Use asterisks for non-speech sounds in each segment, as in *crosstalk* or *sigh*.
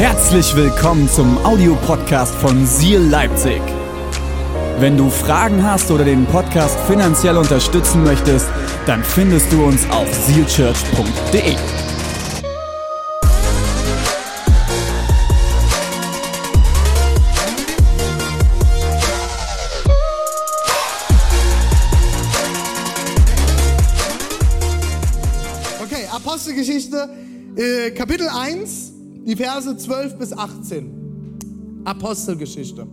Herzlich willkommen zum Audiopodcast von Seal Leipzig. Wenn du Fragen hast oder den Podcast finanziell unterstützen möchtest, dann findest du uns auf sealchurch.de. Okay, Apostelgeschichte, äh, Kapitel 1, die Verse 12 bis 18. Apostelgeschichte.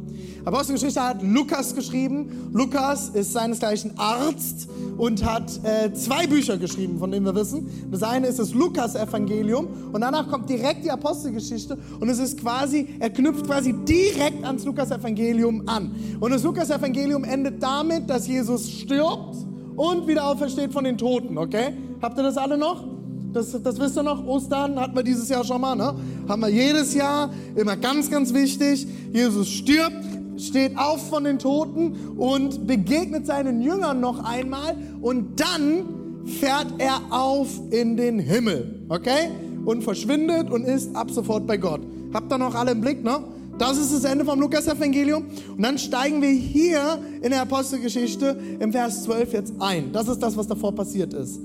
Apostelgeschichte hat Lukas geschrieben. Lukas ist seinesgleichen Arzt und hat äh, zwei Bücher geschrieben, von denen wir wissen. Das eine ist das Lukas-Evangelium und danach kommt direkt die Apostelgeschichte und es ist quasi, er knüpft quasi direkt ans Lukas-Evangelium an. Und das Lukas-Evangelium endet damit, dass Jesus stirbt und wieder aufersteht von den Toten, okay? Habt ihr das alle noch? Das, das wisst ihr noch, Ostern hatten wir dieses Jahr schon mal, ne? Haben wir jedes Jahr, immer ganz, ganz wichtig. Jesus stirbt, steht auf von den Toten und begegnet seinen Jüngern noch einmal und dann fährt er auf in den Himmel, okay? Und verschwindet und ist ab sofort bei Gott. Habt ihr noch alle im Blick, ne? Das ist das Ende vom Lukas-Evangelium. Und dann steigen wir hier in der Apostelgeschichte im Vers 12 jetzt ein. Das ist das, was davor passiert ist.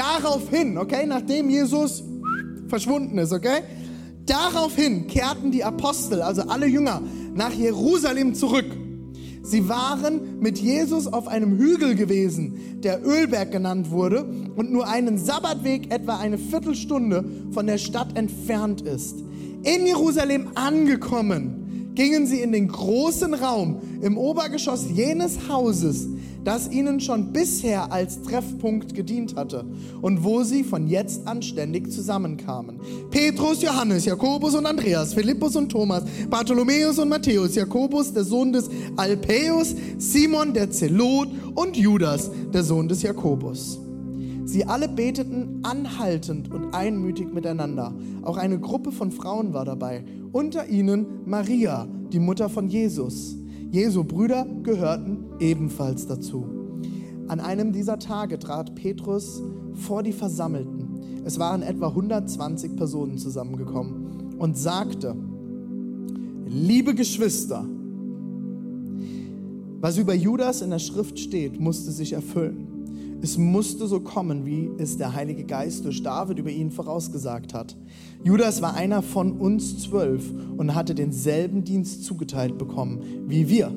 Daraufhin, okay, nachdem Jesus verschwunden ist, okay, daraufhin kehrten die Apostel, also alle Jünger, nach Jerusalem zurück. Sie waren mit Jesus auf einem Hügel gewesen, der Ölberg genannt wurde und nur einen Sabbatweg etwa eine Viertelstunde von der Stadt entfernt ist. In Jerusalem angekommen, gingen sie in den großen Raum im Obergeschoss jenes Hauses, das ihnen schon bisher als Treffpunkt gedient hatte und wo sie von jetzt an ständig zusammenkamen. Petrus, Johannes, Jakobus und Andreas, Philippus und Thomas, Bartholomäus und Matthäus, Jakobus, der Sohn des Alpäus, Simon, der Zelot und Judas, der Sohn des Jakobus. Sie alle beteten anhaltend und einmütig miteinander. Auch eine Gruppe von Frauen war dabei, unter ihnen Maria, die Mutter von Jesus. Jesu Brüder gehörten ebenfalls dazu. An einem dieser Tage trat Petrus vor die Versammelten. Es waren etwa 120 Personen zusammengekommen und sagte, liebe Geschwister, was über Judas in der Schrift steht, musste sich erfüllen. Es musste so kommen, wie es der Heilige Geist durch David über ihn vorausgesagt hat. Judas war einer von uns zwölf und hatte denselben Dienst zugeteilt bekommen wie wir.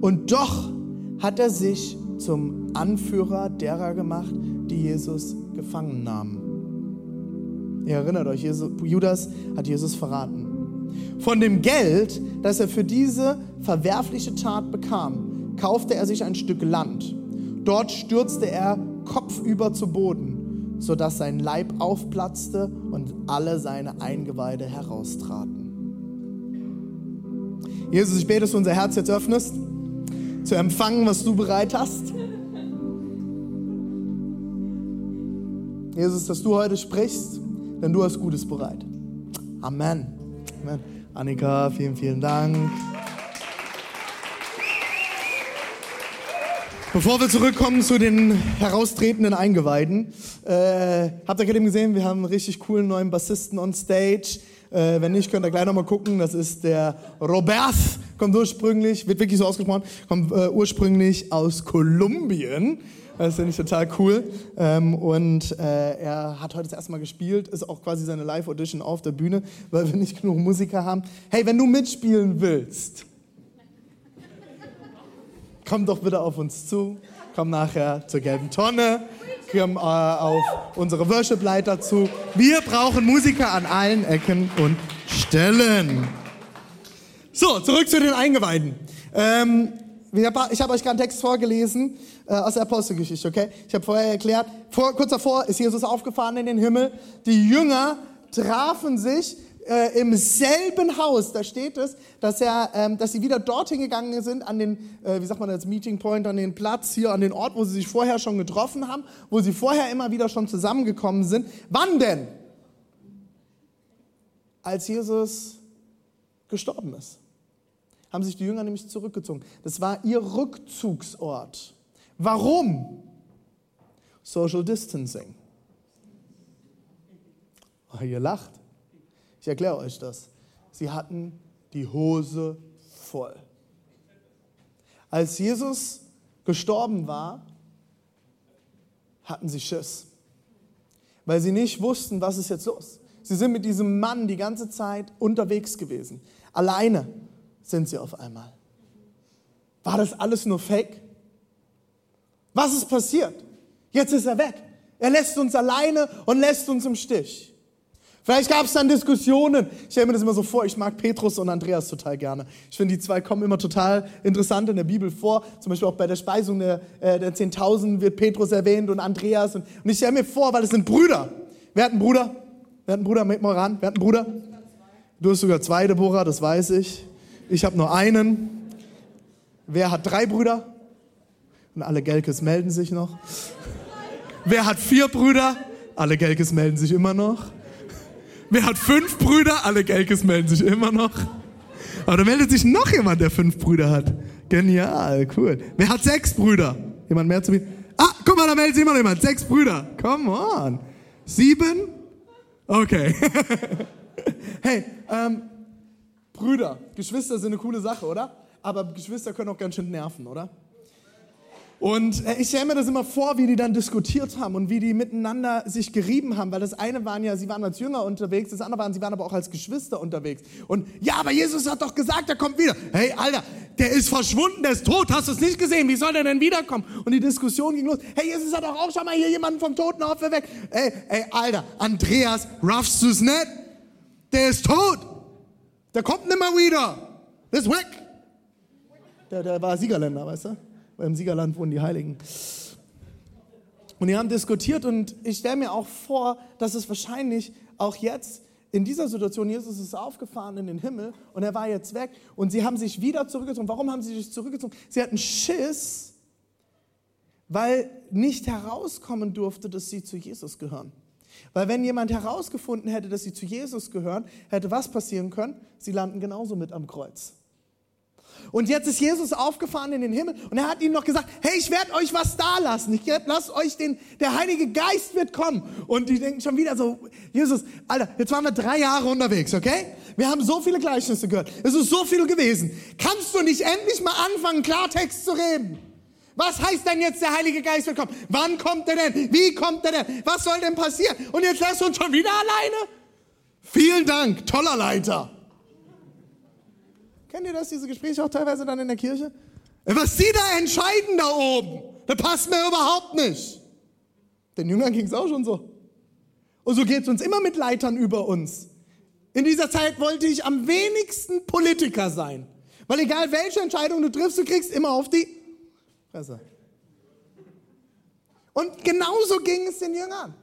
Und doch hat er sich zum Anführer derer gemacht, die Jesus gefangen nahmen. Ihr erinnert euch, Judas hat Jesus verraten. Von dem Geld, das er für diese verwerfliche Tat bekam, kaufte er sich ein Stück Land Dort stürzte er kopfüber zu Boden, sodass sein Leib aufplatzte und alle seine Eingeweide heraustraten. Jesus, ich bete, dass du unser Herz jetzt öffnest, zu empfangen, was du bereit hast. Jesus, dass du heute sprichst, denn du hast Gutes bereit. Amen. Amen. Annika, vielen, vielen Dank. Bevor wir zurückkommen zu den heraustretenden Eingeweiden, äh, habt ihr gerade eben gesehen, wir haben einen richtig coolen neuen Bassisten on stage. Äh, wenn nicht, könnt ihr gleich nochmal gucken. Das ist der Robert, kommt ursprünglich, wird wirklich so ausgesprochen, kommt äh, ursprünglich aus Kolumbien. Das finde ich total cool. Ähm, und äh, er hat heute das erste Mal gespielt, ist auch quasi seine Live-Audition auf der Bühne, weil wir nicht genug Musiker haben. Hey, wenn du mitspielen willst, komm doch bitte auf uns zu, komm nachher zur gelben Tonne, komm äh, auf unsere Worship-Leiter zu. Wir brauchen Musiker an allen Ecken und Stellen. So, zurück zu den Eingeweiden. Ähm, ich habe hab euch gerade einen Text vorgelesen äh, aus der Apostelgeschichte, okay? Ich habe vorher erklärt, vor, kurz davor ist Jesus aufgefahren in den Himmel. Die Jünger trafen sich äh, im selben Haus, da steht es, dass, er, ähm, dass sie wieder dorthin gegangen sind, an den, äh, wie sagt man das, Meeting Point, an den Platz hier, an den Ort, wo sie sich vorher schon getroffen haben, wo sie vorher immer wieder schon zusammengekommen sind. Wann denn? Als Jesus gestorben ist, haben sich die Jünger nämlich zurückgezogen. Das war ihr Rückzugsort. Warum? Social Distancing. Oh, ihr lacht. Ich erkläre euch das. Sie hatten die Hose voll. Als Jesus gestorben war, hatten sie Schiss, weil sie nicht wussten, was ist jetzt los. Sie sind mit diesem Mann die ganze Zeit unterwegs gewesen. Alleine sind sie auf einmal. War das alles nur Fake? Was ist passiert? Jetzt ist er weg. Er lässt uns alleine und lässt uns im Stich. Vielleicht gab es dann Diskussionen. Ich stelle mir das immer so vor, ich mag Petrus und Andreas total gerne. Ich finde, die zwei kommen immer total interessant in der Bibel vor. Zum Beispiel auch bei der Speisung der, äh, der 10.000 wird Petrus erwähnt und Andreas. Und, und ich stelle mir vor, weil es sind Brüder. Wer hat einen Bruder? Wer hat einen Bruder? Mit mal ran. Wer hat einen Bruder? Du hast sogar zwei, Deborah, das weiß ich. Ich habe nur einen. Wer hat drei Brüder? Und alle Gelkes melden sich noch. Wer hat vier Brüder? Alle Gelkes melden sich immer noch. Wer hat fünf Brüder? Alle Gelkes melden sich immer noch. Aber da meldet sich noch jemand, der fünf Brüder hat. Genial, cool. Wer hat sechs Brüder? Jemand mehr zu mir? Ah, guck mal, da meldet sich immer noch jemand. Sechs Brüder. Come on. Sieben? Okay. *laughs* hey, ähm, Brüder, Geschwister sind eine coole Sache, oder? Aber Geschwister können auch ganz schön nerven, oder? Und äh, ich stelle mir das immer vor, wie die dann diskutiert haben und wie die miteinander sich gerieben haben, weil das eine waren ja, sie waren als Jünger unterwegs, das andere waren, sie waren aber auch als Geschwister unterwegs. Und ja, aber Jesus hat doch gesagt, er kommt wieder. Hey, Alter, der ist verschwunden, der ist tot, hast du es nicht gesehen? Wie soll der denn wiederkommen? Und die Diskussion ging los. Hey, Jesus hat doch auch schon mal hier jemanden vom Toten auferweckt. Ey, ey, Alter, Andreas, raffst du es nicht? Der ist tot. Der kommt nimmer wieder. Der ist weg. Der, der war Siegerländer, weißt du? Im Siegerland wohnen die Heiligen. Und die haben diskutiert und ich stelle mir auch vor, dass es wahrscheinlich auch jetzt in dieser Situation, Jesus ist aufgefahren in den Himmel und er war jetzt weg und sie haben sich wieder zurückgezogen. Warum haben sie sich zurückgezogen? Sie hatten Schiss, weil nicht herauskommen durfte, dass sie zu Jesus gehören. Weil wenn jemand herausgefunden hätte, dass sie zu Jesus gehören, hätte was passieren können? Sie landen genauso mit am Kreuz. Und jetzt ist Jesus aufgefahren in den Himmel und er hat ihnen noch gesagt, hey, ich werde euch was da lassen. Ich lasse euch den, der Heilige Geist wird kommen. Und die denken schon wieder so, Jesus, Alter, jetzt waren wir drei Jahre unterwegs, okay? Wir haben so viele Gleichnisse gehört. Es ist so viel gewesen. Kannst du nicht endlich mal anfangen, Klartext zu reden? Was heißt denn jetzt, der Heilige Geist wird kommen? Wann kommt er denn? Wie kommt er denn? Was soll denn passieren? Und jetzt lässt du uns schon wieder alleine? Vielen Dank, toller Leiter. Kennt ihr das, diese Gespräche auch teilweise dann in der Kirche? Was Sie da entscheiden da oben, das passt mir überhaupt nicht. Den Jüngern ging es auch schon so. Und so geht es uns immer mit Leitern über uns. In dieser Zeit wollte ich am wenigsten Politiker sein. Weil egal welche Entscheidung du triffst, du kriegst immer auf die Fresse. Und genauso ging es den Jüngern.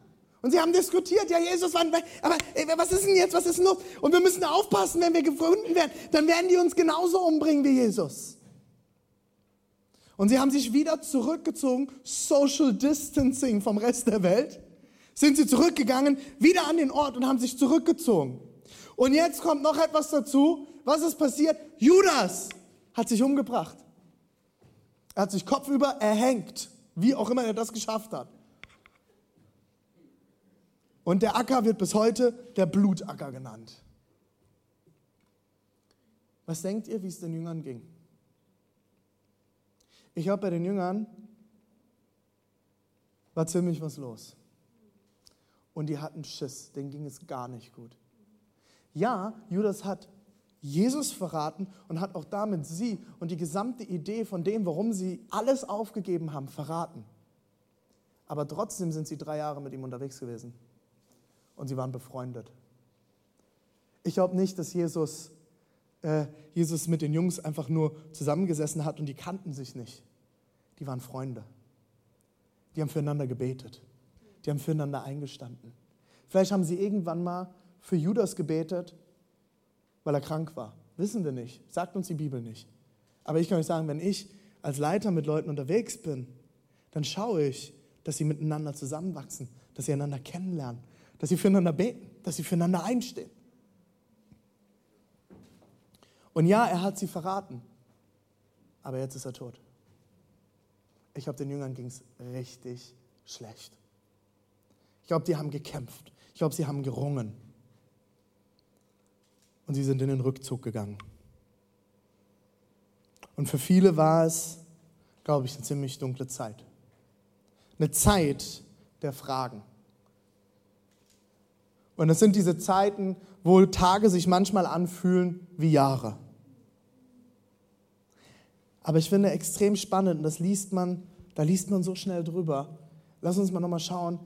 Und sie haben diskutiert, ja, Jesus war aber ey, was ist denn jetzt, was ist denn los? Und wir müssen aufpassen, wenn wir gefunden werden, dann werden die uns genauso umbringen wie Jesus. Und sie haben sich wieder zurückgezogen, Social Distancing vom Rest der Welt, sind sie zurückgegangen, wieder an den Ort und haben sich zurückgezogen. Und jetzt kommt noch etwas dazu. Was ist passiert? Judas hat sich umgebracht. Er hat sich kopfüber erhängt, wie auch immer er das geschafft hat. Und der Acker wird bis heute der Blutacker genannt. Was denkt ihr, wie es den Jüngern ging? Ich glaube, bei den Jüngern war ziemlich was los. Und die hatten Schiss, denen ging es gar nicht gut. Ja, Judas hat Jesus verraten und hat auch damit sie und die gesamte Idee von dem, warum sie alles aufgegeben haben, verraten. Aber trotzdem sind sie drei Jahre mit ihm unterwegs gewesen und sie waren befreundet. Ich glaube nicht, dass Jesus, äh, Jesus mit den Jungs einfach nur zusammengesessen hat und die kannten sich nicht. Die waren Freunde. Die haben füreinander gebetet. Die haben füreinander eingestanden. Vielleicht haben sie irgendwann mal für Judas gebetet, weil er krank war. Wissen wir nicht. Sagt uns die Bibel nicht. Aber ich kann euch sagen, wenn ich als Leiter mit Leuten unterwegs bin, dann schaue ich, dass sie miteinander zusammenwachsen, dass sie einander kennenlernen, dass sie füreinander beten, dass sie füreinander einstehen. Und ja, er hat sie verraten, aber jetzt ist er tot. Ich glaube, den Jüngern ging es richtig schlecht. Ich glaube, die haben gekämpft. Ich glaube, sie haben gerungen. und sie sind in den Rückzug gegangen. Und für viele war es, glaube ich, eine ziemlich dunkle Zeit. Eine Zeit der Fragen. Und es sind diese Zeiten, wo Tage sich manchmal anfühlen wie Jahre. Aber ich finde extrem spannend, und das liest man, da liest man so schnell drüber. Lass uns mal nochmal schauen,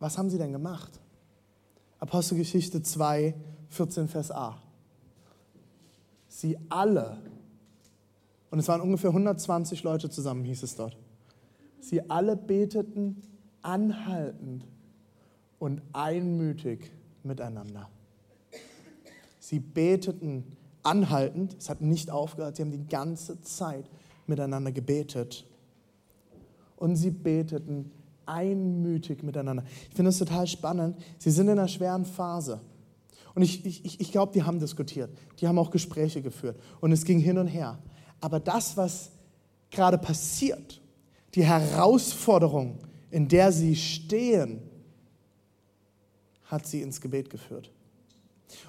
was haben sie denn gemacht? Apostelgeschichte 2, 14, Vers A. Sie alle, und es waren ungefähr 120 Leute zusammen, hieß es dort. Sie alle beteten anhaltend und einmütig miteinander. Sie beteten anhaltend, es hat nicht aufgehört, sie haben die ganze Zeit miteinander gebetet. Und sie beteten einmütig miteinander. Ich finde es total spannend. Sie sind in einer schweren Phase. Und ich, ich, ich glaube, die haben diskutiert. Die haben auch Gespräche geführt. Und es ging hin und her. Aber das, was gerade passiert, die Herausforderung, in der sie stehen, hat sie ins Gebet geführt.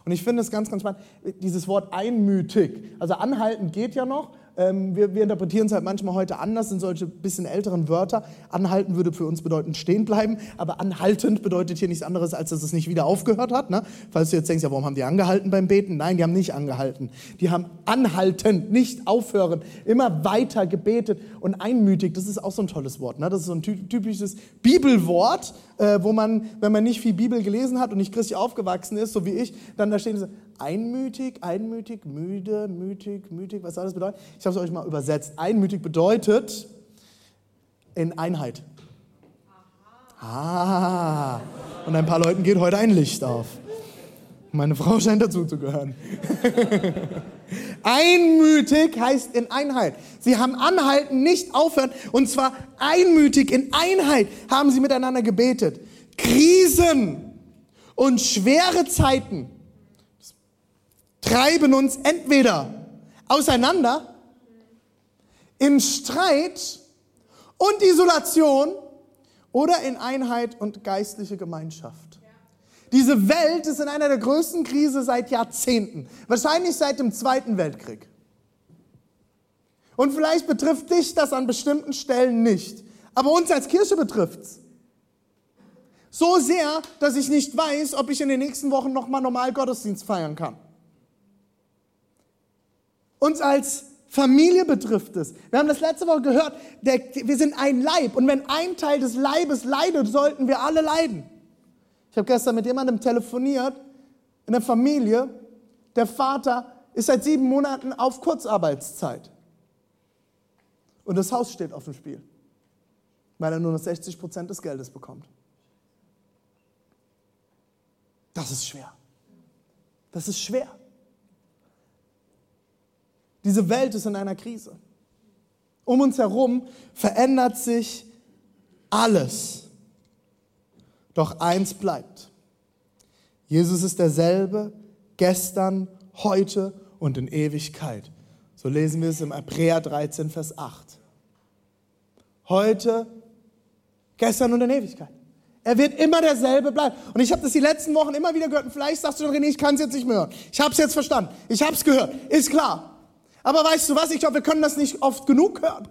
Und ich finde es ganz, ganz spannend, dieses Wort einmütig. Also anhalten geht ja noch, ähm, wir, wir, interpretieren es halt manchmal heute anders, sind solche bisschen älteren Wörter. Anhalten würde für uns bedeuten stehen bleiben, aber anhaltend bedeutet hier nichts anderes, als dass es nicht wieder aufgehört hat. Ne? Falls du jetzt denkst, ja, warum haben die angehalten beim Beten? Nein, die haben nicht angehalten. Die haben anhaltend, nicht aufhören, immer weiter gebetet und einmütig. Das ist auch so ein tolles Wort. Ne? Das ist so ein typisches Bibelwort, äh, wo man, wenn man nicht viel Bibel gelesen hat und nicht christlich aufgewachsen ist, so wie ich, dann da stehen so, einmütig, einmütig, müde, mütig, mütig. Was soll das bedeuten? Ich habe es euch mal übersetzt. Einmütig bedeutet in Einheit. Ah, und ein paar Leuten geht heute ein Licht auf. Meine Frau scheint dazu zu gehören. *laughs* einmütig heißt in Einheit. Sie haben anhalten, nicht aufhören. Und zwar einmütig in Einheit haben sie miteinander gebetet. Krisen und schwere Zeiten treiben uns entweder auseinander in Streit und Isolation oder in Einheit und geistliche Gemeinschaft. Diese Welt ist in einer der größten Krisen seit Jahrzehnten, wahrscheinlich seit dem Zweiten Weltkrieg. Und vielleicht betrifft dich das an bestimmten Stellen nicht, aber uns als Kirche betrifft es. So sehr, dass ich nicht weiß, ob ich in den nächsten Wochen nochmal normal Gottesdienst feiern kann. Uns als Familie betrifft es. Wir haben das letzte Woche gehört, der, wir sind ein Leib und wenn ein Teil des Leibes leidet, sollten wir alle leiden. Ich habe gestern mit jemandem telefoniert in der Familie. Der Vater ist seit sieben Monaten auf Kurzarbeitszeit. Und das Haus steht auf dem Spiel, weil er nur noch 60 Prozent des Geldes bekommt. Das ist schwer. Das ist schwer. Diese Welt ist in einer Krise. Um uns herum verändert sich alles. Doch eins bleibt. Jesus ist derselbe gestern, heute und in Ewigkeit. So lesen wir es im Hebräer 13, Vers 8. Heute, gestern und in Ewigkeit. Er wird immer derselbe bleiben. Und ich habe das die letzten Wochen immer wieder gehört. Und vielleicht sagst du, René, ich kann es jetzt nicht mehr hören. Ich habe es jetzt verstanden. Ich habe es gehört. Ist klar. Aber weißt du was? Ich glaube, wir können das nicht oft genug hören.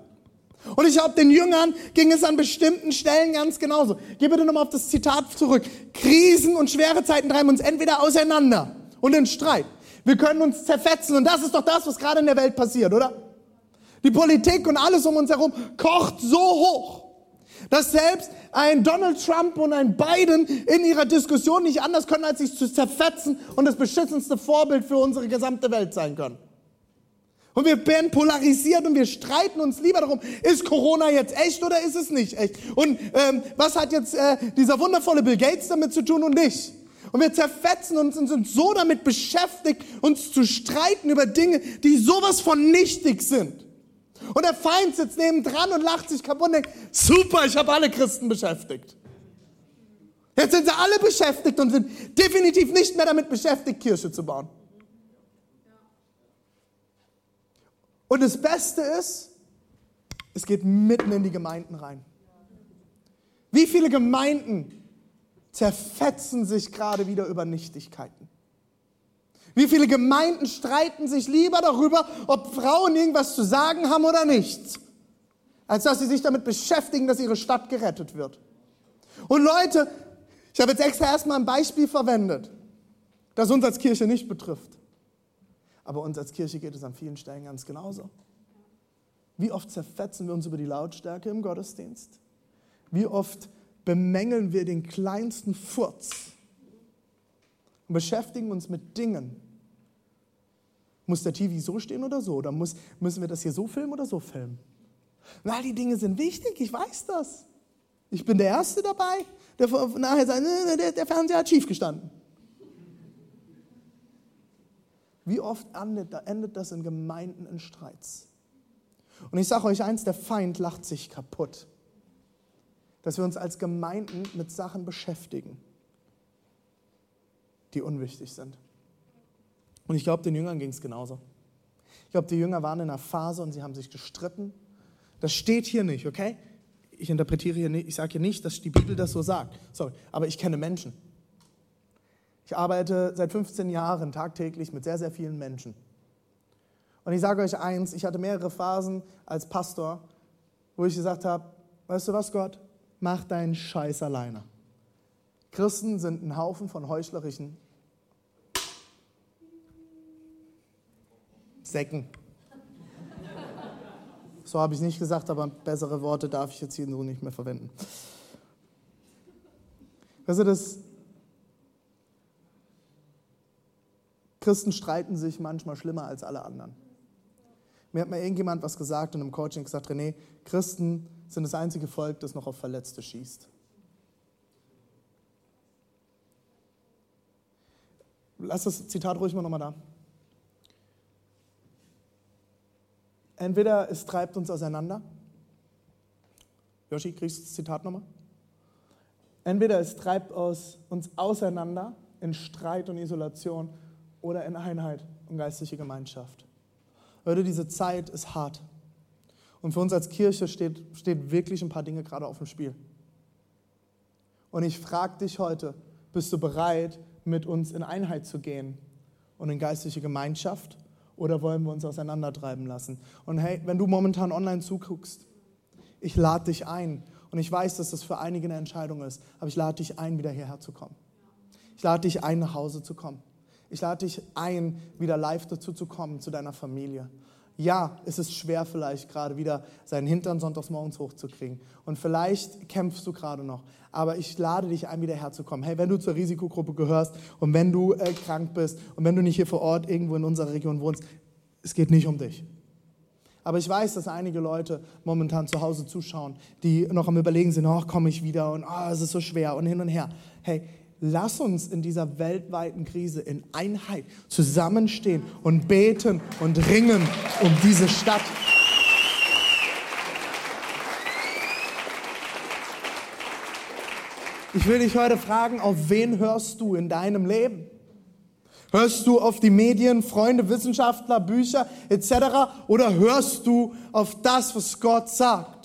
Und ich glaube, den Jüngern ging es an bestimmten Stellen ganz genauso. Geh bitte nochmal auf das Zitat zurück. Krisen und schwere Zeiten treiben uns entweder auseinander und in Streit. Wir können uns zerfetzen und das ist doch das, was gerade in der Welt passiert, oder? Die Politik und alles um uns herum kocht so hoch, dass selbst ein Donald Trump und ein Biden in ihrer Diskussion nicht anders können, als sich zu zerfetzen und das beschissenste Vorbild für unsere gesamte Welt sein können. Und wir werden polarisiert und wir streiten uns lieber darum, ist Corona jetzt echt oder ist es nicht echt? Und ähm, was hat jetzt äh, dieser wundervolle Bill Gates damit zu tun und nicht? Und wir zerfetzen uns und sind so damit beschäftigt, uns zu streiten über Dinge, die sowas von nichtig sind. Und der Feind sitzt neben dran und lacht sich kaputt und denkt, super, ich habe alle Christen beschäftigt. Jetzt sind sie alle beschäftigt und sind definitiv nicht mehr damit beschäftigt, Kirche zu bauen. Und das Beste ist, es geht mitten in die Gemeinden rein. Wie viele Gemeinden zerfetzen sich gerade wieder über Nichtigkeiten? Wie viele Gemeinden streiten sich lieber darüber, ob Frauen irgendwas zu sagen haben oder nicht, als dass sie sich damit beschäftigen, dass ihre Stadt gerettet wird. Und Leute, ich habe jetzt extra erstmal ein Beispiel verwendet, das uns als Kirche nicht betrifft. Aber uns als Kirche geht es an vielen Stellen ganz genauso. Wie oft zerfetzen wir uns über die Lautstärke im Gottesdienst? Wie oft bemängeln wir den kleinsten Furz und beschäftigen uns mit Dingen? Muss der TV so stehen oder so? Oder muss, müssen wir das hier so filmen oder so filmen? Na, die Dinge sind wichtig, ich weiß das. Ich bin der Erste dabei, der nachher sagt, der Fernseher hat schief gestanden. Wie oft endet das in Gemeinden in Streits? Und ich sage euch eins, der Feind lacht sich kaputt, dass wir uns als Gemeinden mit Sachen beschäftigen, die unwichtig sind. Und ich glaube, den Jüngern ging es genauso. Ich glaube, die Jünger waren in einer Phase und sie haben sich gestritten. Das steht hier nicht, okay? Ich interpretiere hier nicht, ich sage hier nicht, dass die Bibel das so sagt. Sorry, aber ich kenne Menschen. Ich arbeite seit 15 Jahren tagtäglich mit sehr, sehr vielen Menschen. Und ich sage euch eins, ich hatte mehrere Phasen als Pastor, wo ich gesagt habe, weißt du was, Gott, mach deinen Scheiß alleine. Christen sind ein Haufen von heuchlerischen Säcken. So habe ich nicht gesagt, aber bessere Worte darf ich jetzt hier so nicht mehr verwenden. Weißt du, das Christen streiten sich manchmal schlimmer als alle anderen. Mir hat mal irgendjemand was gesagt und im Coaching gesagt, René, Christen sind das einzige Volk, das noch auf Verletzte schießt. Lass das Zitat ruhig mal nochmal da. Entweder es treibt uns auseinander. Joshi, kriegst du das Zitat nochmal? Entweder es treibt uns auseinander in Streit und Isolation oder in Einheit und geistliche Gemeinschaft. Leute, diese Zeit ist hart. Und für uns als Kirche steht, steht wirklich ein paar Dinge gerade auf dem Spiel. Und ich frage dich heute, bist du bereit, mit uns in Einheit zu gehen und in geistliche Gemeinschaft? Oder wollen wir uns auseinandertreiben lassen? Und hey, wenn du momentan online zuguckst, ich lade dich ein. Und ich weiß, dass das für einige eine Entscheidung ist, aber ich lade dich ein, wieder hierher zu kommen. Ich lade dich ein, nach Hause zu kommen. Ich lade dich ein, wieder live dazu zu kommen, zu deiner Familie. Ja, es ist schwer vielleicht gerade wieder seinen Hintern sonntags morgens hochzukriegen. Und vielleicht kämpfst du gerade noch. Aber ich lade dich ein, wieder herzukommen. Hey, wenn du zur Risikogruppe gehörst und wenn du äh, krank bist und wenn du nicht hier vor Ort irgendwo in unserer Region wohnst, es geht nicht um dich. Aber ich weiß, dass einige Leute momentan zu Hause zuschauen, die noch am Überlegen sind, oh, komme ich wieder und oh, es ist so schwer und hin und her. Hey, lass uns in dieser weltweiten Krise in Einheit zusammenstehen und beten und ringen um diese Stadt. Ich will dich heute fragen, auf wen hörst du in deinem Leben? Hörst du auf die Medien, Freunde, Wissenschaftler, Bücher etc. oder hörst du auf das, was Gott sagt?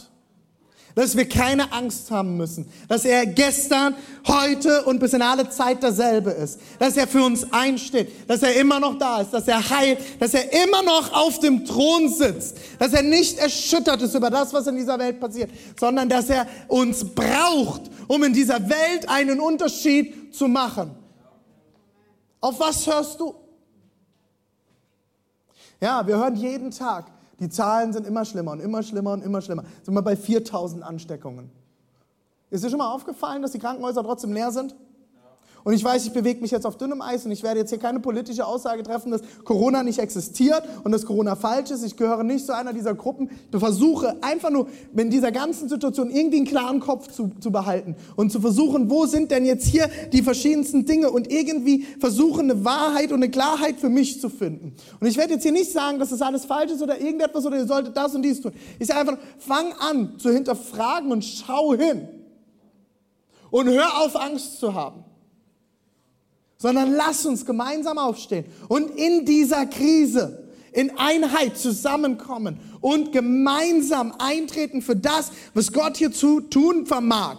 Dass wir keine Angst haben müssen, dass er gestern, heute und bis in alle Zeit derselbe ist, dass er für uns einsteht, dass er immer noch da ist, dass er heilt, dass er immer noch auf dem Thron sitzt, dass er nicht erschüttert ist über das, was in dieser Welt passiert, sondern dass er uns braucht, um in dieser Welt einen Unterschied zu machen. Auf was hörst du? Ja, wir hören jeden Tag, die Zahlen sind immer schlimmer und immer schlimmer und immer schlimmer. Sind wir bei 4000 Ansteckungen. Ist dir schon mal aufgefallen, dass die Krankenhäuser trotzdem leer sind? Und ich weiß, ich bewege mich jetzt auf dünnem Eis und ich werde jetzt hier keine politische Aussage treffen, dass Corona nicht existiert und dass Corona falsch ist. Ich gehöre nicht zu einer dieser Gruppen. Ich versuche einfach nur in dieser ganzen Situation irgendwie einen klaren Kopf zu, zu behalten und zu versuchen, wo sind denn jetzt hier die verschiedensten Dinge und irgendwie versuchen, eine Wahrheit und eine Klarheit für mich zu finden. Und ich werde jetzt hier nicht sagen, dass das alles falsch ist oder irgendetwas oder ihr solltet das und dies tun. Ich sage einfach, fang an zu hinterfragen und schau hin. Und hör auf, Angst zu haben sondern lass uns gemeinsam aufstehen und in dieser Krise in Einheit zusammenkommen und gemeinsam eintreten für das, was Gott hier zu tun vermag.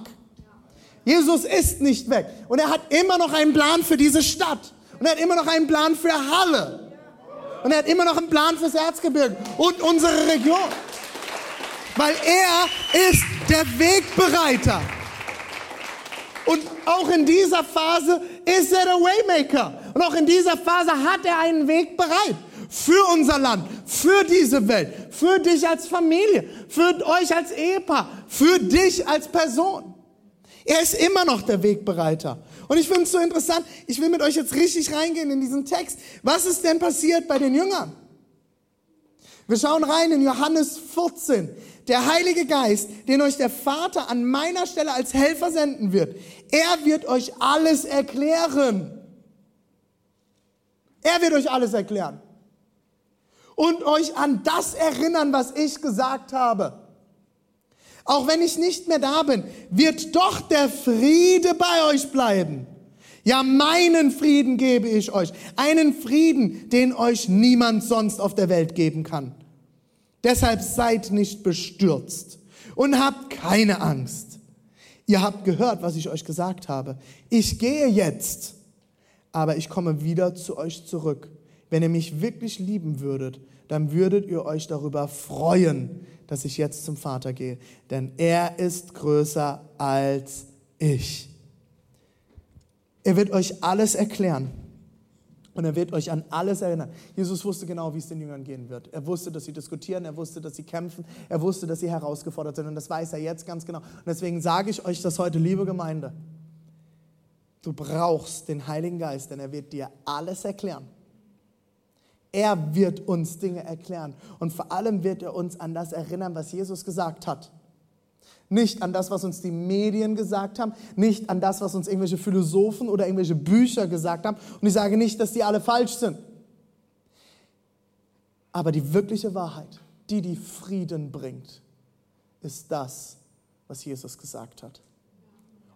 Jesus ist nicht weg und er hat immer noch einen Plan für diese Stadt. Und er hat immer noch einen Plan für Halle. Und er hat immer noch einen Plan fürs Erzgebirge und unsere Region. Weil er ist der Wegbereiter. Und auch in dieser Phase ist er der Waymaker. Und auch in dieser Phase hat er einen Weg bereit. Für unser Land, für diese Welt, für dich als Familie, für euch als Ehepaar, für dich als Person. Er ist immer noch der Wegbereiter. Und ich finde es so interessant, ich will mit euch jetzt richtig reingehen in diesen Text. Was ist denn passiert bei den Jüngern? Wir schauen rein in Johannes 14. Der Heilige Geist, den euch der Vater an meiner Stelle als Helfer senden wird, er wird euch alles erklären. Er wird euch alles erklären. Und euch an das erinnern, was ich gesagt habe. Auch wenn ich nicht mehr da bin, wird doch der Friede bei euch bleiben. Ja, meinen Frieden gebe ich euch. Einen Frieden, den euch niemand sonst auf der Welt geben kann. Deshalb seid nicht bestürzt und habt keine Angst. Ihr habt gehört, was ich euch gesagt habe. Ich gehe jetzt, aber ich komme wieder zu euch zurück. Wenn ihr mich wirklich lieben würdet, dann würdet ihr euch darüber freuen, dass ich jetzt zum Vater gehe. Denn er ist größer als ich. Er wird euch alles erklären. Und er wird euch an alles erinnern. Jesus wusste genau, wie es den Jüngern gehen wird. Er wusste, dass sie diskutieren, er wusste, dass sie kämpfen, er wusste, dass sie herausgefordert sind. Und das weiß er jetzt ganz genau. Und deswegen sage ich euch das heute, liebe Gemeinde. Du brauchst den Heiligen Geist, denn er wird dir alles erklären. Er wird uns Dinge erklären. Und vor allem wird er uns an das erinnern, was Jesus gesagt hat. Nicht an das, was uns die Medien gesagt haben, nicht an das, was uns irgendwelche Philosophen oder irgendwelche Bücher gesagt haben. Und ich sage nicht, dass die alle falsch sind. Aber die wirkliche Wahrheit, die die Frieden bringt, ist das, was Jesus gesagt hat.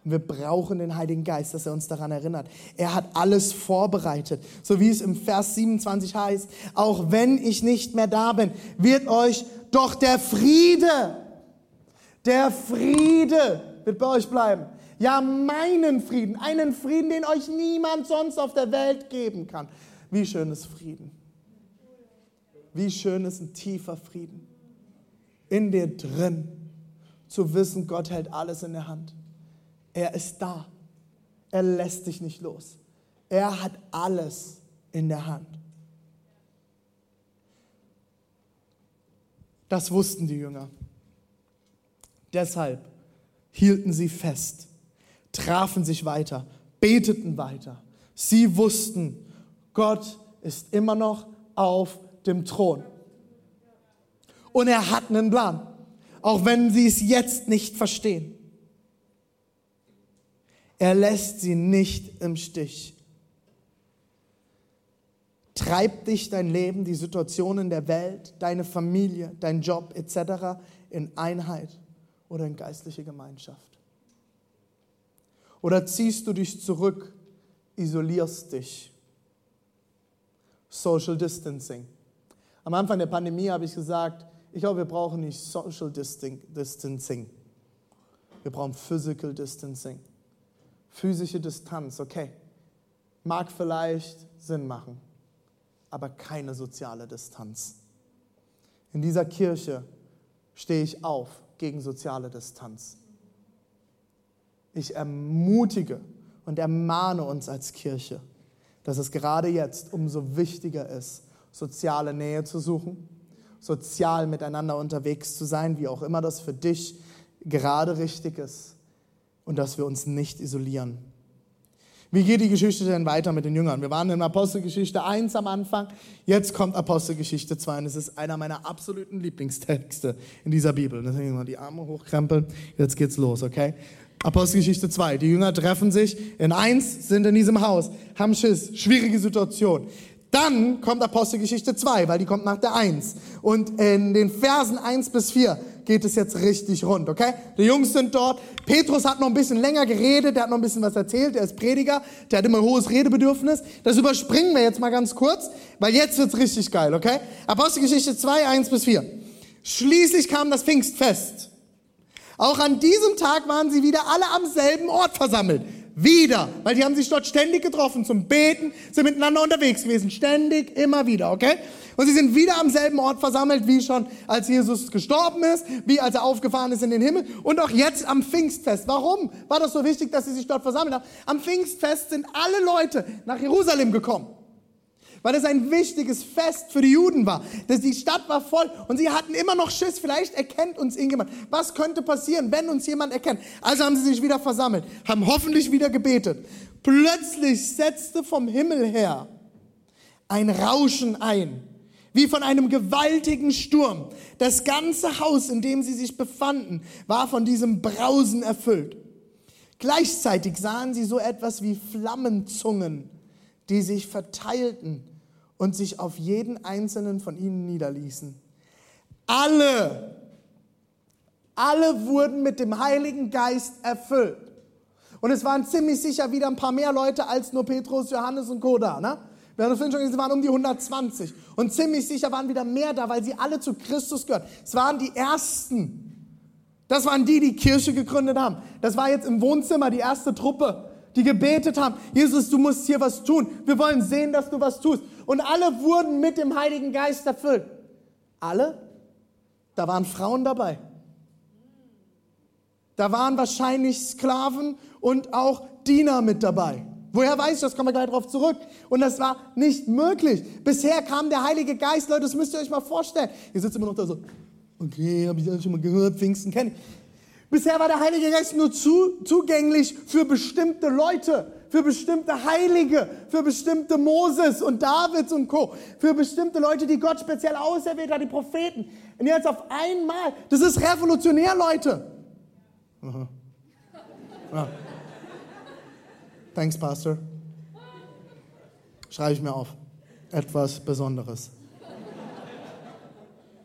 Und wir brauchen den Heiligen Geist, dass er uns daran erinnert. Er hat alles vorbereitet. So wie es im Vers 27 heißt, auch wenn ich nicht mehr da bin, wird euch doch der Friede der Friede wird bei euch bleiben. Ja, meinen Frieden, einen Frieden, den euch niemand sonst auf der Welt geben kann. Wie schön ist Frieden. Wie schön ist ein tiefer Frieden. In dir drin zu wissen, Gott hält alles in der Hand. Er ist da. Er lässt dich nicht los. Er hat alles in der Hand. Das wussten die Jünger. Deshalb hielten sie fest, trafen sich weiter, beteten weiter. Sie wussten, Gott ist immer noch auf dem Thron. Und er hat einen Plan, auch wenn sie es jetzt nicht verstehen. Er lässt sie nicht im Stich. Treibt dich dein Leben, die Situationen der Welt, deine Familie, dein Job etc. in Einheit oder in geistliche Gemeinschaft? Oder ziehst du dich zurück, isolierst dich? Social Distancing. Am Anfang der Pandemie habe ich gesagt, ich glaube, wir brauchen nicht Social Distancing. Wir brauchen Physical Distancing. Physische Distanz, okay. Mag vielleicht Sinn machen, aber keine soziale Distanz. In dieser Kirche stehe ich auf gegen soziale Distanz. Ich ermutige und ermahne uns als Kirche, dass es gerade jetzt umso wichtiger ist, soziale Nähe zu suchen, sozial miteinander unterwegs zu sein, wie auch immer das für dich gerade richtig ist, und dass wir uns nicht isolieren. Wie geht die Geschichte denn weiter mit den Jüngern? Wir waren in Apostelgeschichte 1 am Anfang, jetzt kommt Apostelgeschichte 2 und es ist einer meiner absoluten Lieblingstexte in dieser Bibel. Deswegen mal die Arme hochkrempeln, jetzt geht's los, okay? Apostelgeschichte 2. Die Jünger treffen sich in 1, sind in diesem Haus, haben Schiss, schwierige Situation. Dann kommt Apostelgeschichte 2, weil die kommt nach der 1. Und in den Versen 1 bis 4 geht es jetzt richtig rund, okay? Die Jungs sind dort. Petrus hat noch ein bisschen länger geredet, der hat noch ein bisschen was erzählt, der ist Prediger, der hat immer ein hohes Redebedürfnis. Das überspringen wir jetzt mal ganz kurz, weil jetzt wird's richtig geil, okay? Apostelgeschichte 2, 1 bis 4. Schließlich kam das Pfingstfest. Auch an diesem Tag waren sie wieder alle am selben Ort versammelt. Wieder. Weil die haben sich dort ständig getroffen zum Beten, sind miteinander unterwegs gewesen. Ständig, immer wieder, okay? Und sie sind wieder am selben Ort versammelt, wie schon als Jesus gestorben ist, wie als er aufgefahren ist in den Himmel und auch jetzt am Pfingstfest. Warum war das so wichtig, dass sie sich dort versammelt haben? Am Pfingstfest sind alle Leute nach Jerusalem gekommen weil es ein wichtiges Fest für die Juden war. Die Stadt war voll und sie hatten immer noch Schiss, vielleicht erkennt uns irgendjemand. Was könnte passieren, wenn uns jemand erkennt? Also haben sie sich wieder versammelt, haben hoffentlich wieder gebetet. Plötzlich setzte vom Himmel her ein Rauschen ein, wie von einem gewaltigen Sturm. Das ganze Haus, in dem sie sich befanden, war von diesem Brausen erfüllt. Gleichzeitig sahen sie so etwas wie Flammenzungen, die sich verteilten und sich auf jeden einzelnen von ihnen niederließen. Alle, alle wurden mit dem Heiligen Geist erfüllt. Und es waren ziemlich sicher wieder ein paar mehr Leute als nur Petrus, Johannes und Koda. Ne? Wir haben schon gesehen, es waren um die 120. Und ziemlich sicher waren wieder mehr da, weil sie alle zu Christus gehören. Es waren die Ersten. Das waren die, die Kirche gegründet haben. Das war jetzt im Wohnzimmer die erste Truppe die gebetet haben, Jesus, du musst hier was tun. Wir wollen sehen, dass du was tust. Und alle wurden mit dem Heiligen Geist erfüllt. Alle? Da waren Frauen dabei. Da waren wahrscheinlich Sklaven und auch Diener mit dabei. Woher weiß ich das? Kommen wir gleich darauf zurück. Und das war nicht möglich. Bisher kam der Heilige Geist, Leute, das müsst ihr euch mal vorstellen. Ihr sitzt immer noch da so, okay, habe ich ja schon mal gehört, Pfingsten kenne ich. Bisher war der Heilige Geist nur zu, zugänglich für bestimmte Leute, für bestimmte Heilige, für bestimmte Moses und Davids und Co., für bestimmte Leute, die Gott speziell auserwählt hat, die Propheten. Und jetzt auf einmal, das ist revolutionär, Leute. Aha. Ja. Thanks, Pastor. Schreibe ich mir auf. Etwas Besonderes.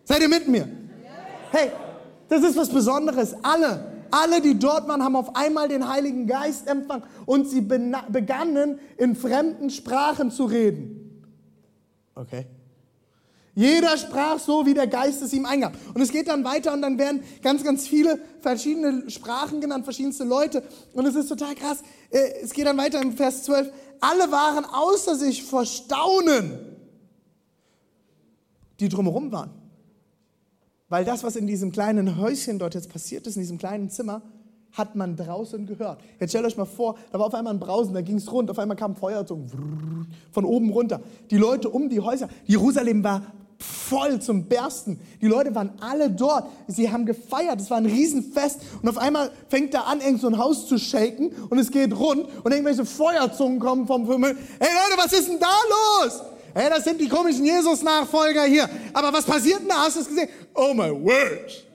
Seid ihr mit mir? Hey, das ist was Besonderes. Alle, alle, die dort waren, haben auf einmal den Heiligen Geist empfangen und sie begannen in fremden Sprachen zu reden. Okay. Jeder sprach so, wie der Geist es ihm eingab. Und es geht dann weiter und dann werden ganz, ganz viele verschiedene Sprachen genannt, verschiedenste Leute. Und es ist total krass. Äh, es geht dann weiter im Vers 12. Alle waren außer sich vor Staunen, die drumherum waren. Weil das, was in diesem kleinen Häuschen dort jetzt passiert ist, in diesem kleinen Zimmer, hat man draußen gehört. Jetzt stellt euch mal vor, da war auf einmal ein Brausen, da ging es rund, auf einmal kam Feuer von oben runter. Die Leute um die Häuser, Jerusalem war voll zum Bersten. Die Leute waren alle dort. Sie haben gefeiert. Es war ein Riesenfest. Und auf einmal fängt da an, irgend so ein Haus zu shaken und es geht rund und irgendwelche Feuerzungen kommen vom Himmel. Hey Leute, was ist denn da los? Hey, das sind die komischen Jesus-Nachfolger hier. Aber was passiert denn da? Hast du es gesehen? Oh my word.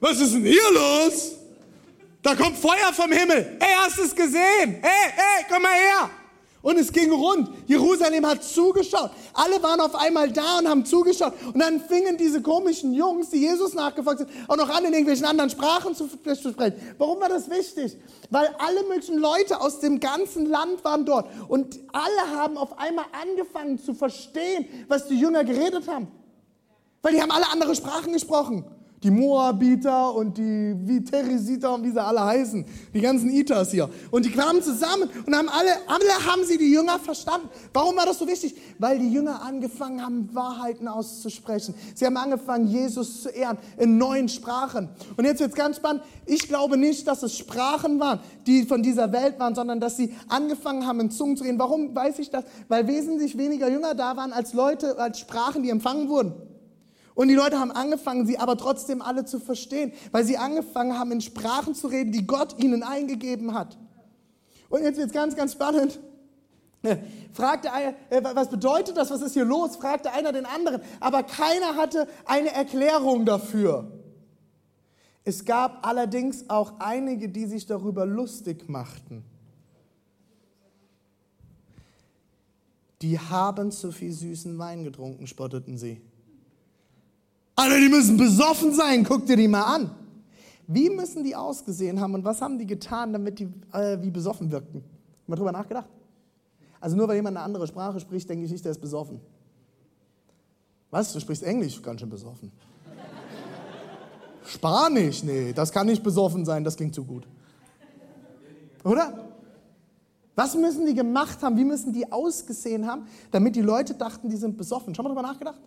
Was ist denn hier los? Da kommt Feuer vom Himmel. Hey, hast du es gesehen? Hey, hey, komm mal her. Und es ging rund. Jerusalem hat zugeschaut. Alle waren auf einmal da und haben zugeschaut. Und dann fingen diese komischen Jungs, die Jesus nachgefolgt sind, auch noch an, in irgendwelchen anderen Sprachen zu, zu sprechen. Warum war das wichtig? Weil alle möglichen Leute aus dem ganzen Land waren dort. Und alle haben auf einmal angefangen zu verstehen, was die Jünger geredet haben. Weil die haben alle andere Sprachen gesprochen die Moabiter und die Viterisiter und wie sie alle heißen, die ganzen Itas hier. Und die kamen zusammen und haben alle, alle haben sie die Jünger verstanden. Warum war das so wichtig? Weil die Jünger angefangen haben, Wahrheiten auszusprechen. Sie haben angefangen, Jesus zu ehren in neuen Sprachen. Und jetzt wird es ganz spannend. Ich glaube nicht, dass es Sprachen waren, die von dieser Welt waren, sondern dass sie angefangen haben, in Zungen zu reden. Warum weiß ich das? Weil wesentlich weniger Jünger da waren als Leute, als Sprachen, die empfangen wurden. Und die Leute haben angefangen, sie aber trotzdem alle zu verstehen, weil sie angefangen haben, in Sprachen zu reden, die Gott ihnen eingegeben hat. Und jetzt wird es ganz, ganz spannend. *laughs* Fragte einer, äh, was bedeutet das? Was ist hier los? Fragte einer den anderen. Aber keiner hatte eine Erklärung dafür. Es gab allerdings auch einige, die sich darüber lustig machten. Die haben zu viel süßen Wein getrunken, spotteten sie. Alter, die müssen besoffen sein, guck dir die mal an. Wie müssen die ausgesehen haben und was haben die getan, damit die äh, wie besoffen wirkten? Mal drüber nachgedacht? Also nur weil jemand eine andere Sprache spricht, denke ich nicht, der ist besoffen. Was? Du sprichst Englisch? Ganz schön besoffen. Spanisch? Nee, das kann nicht besoffen sein, das klingt zu gut. Oder? Was müssen die gemacht haben? Wie müssen die ausgesehen haben, damit die Leute dachten, die sind besoffen? Schon mal darüber nachgedacht?